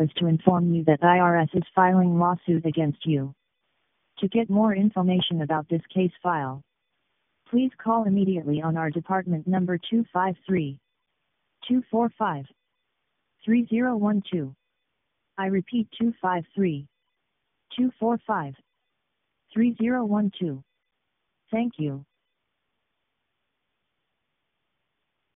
is to inform you that IRS is filing lawsuit against you. To get more information about this case file, please call immediately on our department number 253 245 3012. I repeat 253 245 3012. Thank you.